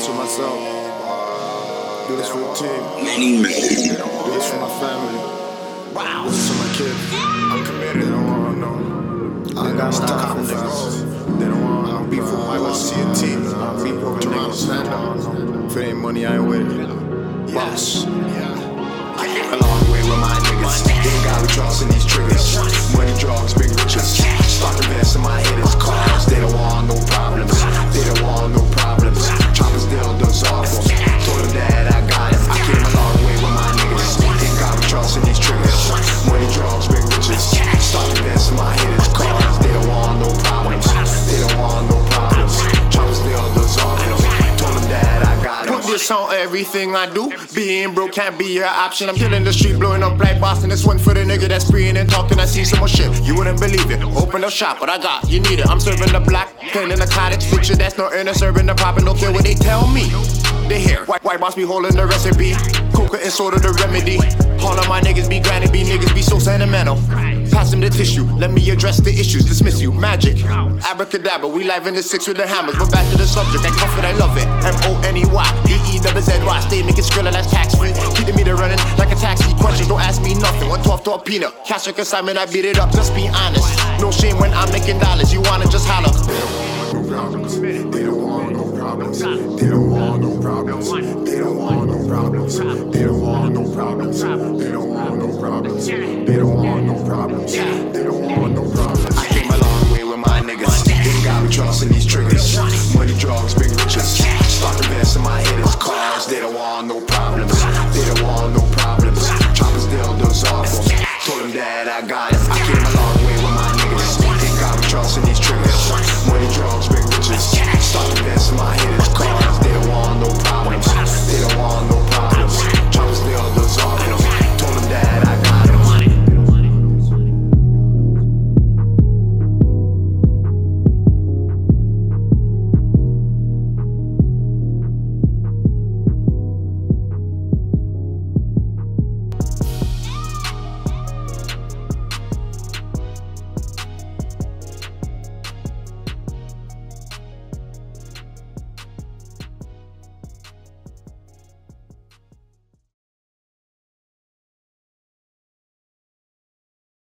this for myself. Do this for the team. Do this for my family. Wow. This is for my kids. I'm committed. They don't wanna know. I ain't got no time for niggas. They don't wanna know. Beef with my see a team. I'm beef with Toronto stand up. If it ain't money, I ain't with it. Yes. I this on everything I do. Being broke can't be your option. I'm killing the street, blowing up like Boston. This one for the nigga that's spraying and talking. I see some more shit. You wouldn't believe it. Open up shop, what I got, you need it. I'm serving the black, pen in the cottage. Picture that's not in a serving the poppin'. Don't care what they tell me. They hear white white boss be holding the recipe. Coca and soda the remedy. All of my niggas be grinding, be niggas be so sentimental. Pass them the tissue, let me address the issues. Dismiss you, magic. Abracadabra, we live in the six with the hammers. But back to the subject, I comfort, I love it. M O N E Y, D double Z Y. Stay making skrilla, that's tax free. Keeping me to running like a taxi. Questions, don't ask me nothing. One twelve to a peanut. Cash a consignment, I beat it up, just be honest. No shame when I'm making dollars, you wanna just holler. no problems. They don't want no problems. They don't want no problems. They don't want no problems. They don't want no problems. They don't want no problems. They don't want no problems. They don't want no problems. I came a long way with my niggas. They got me trusting They don't want no problems. They don't want no problems. Choppers still does awful. Told them that I got it.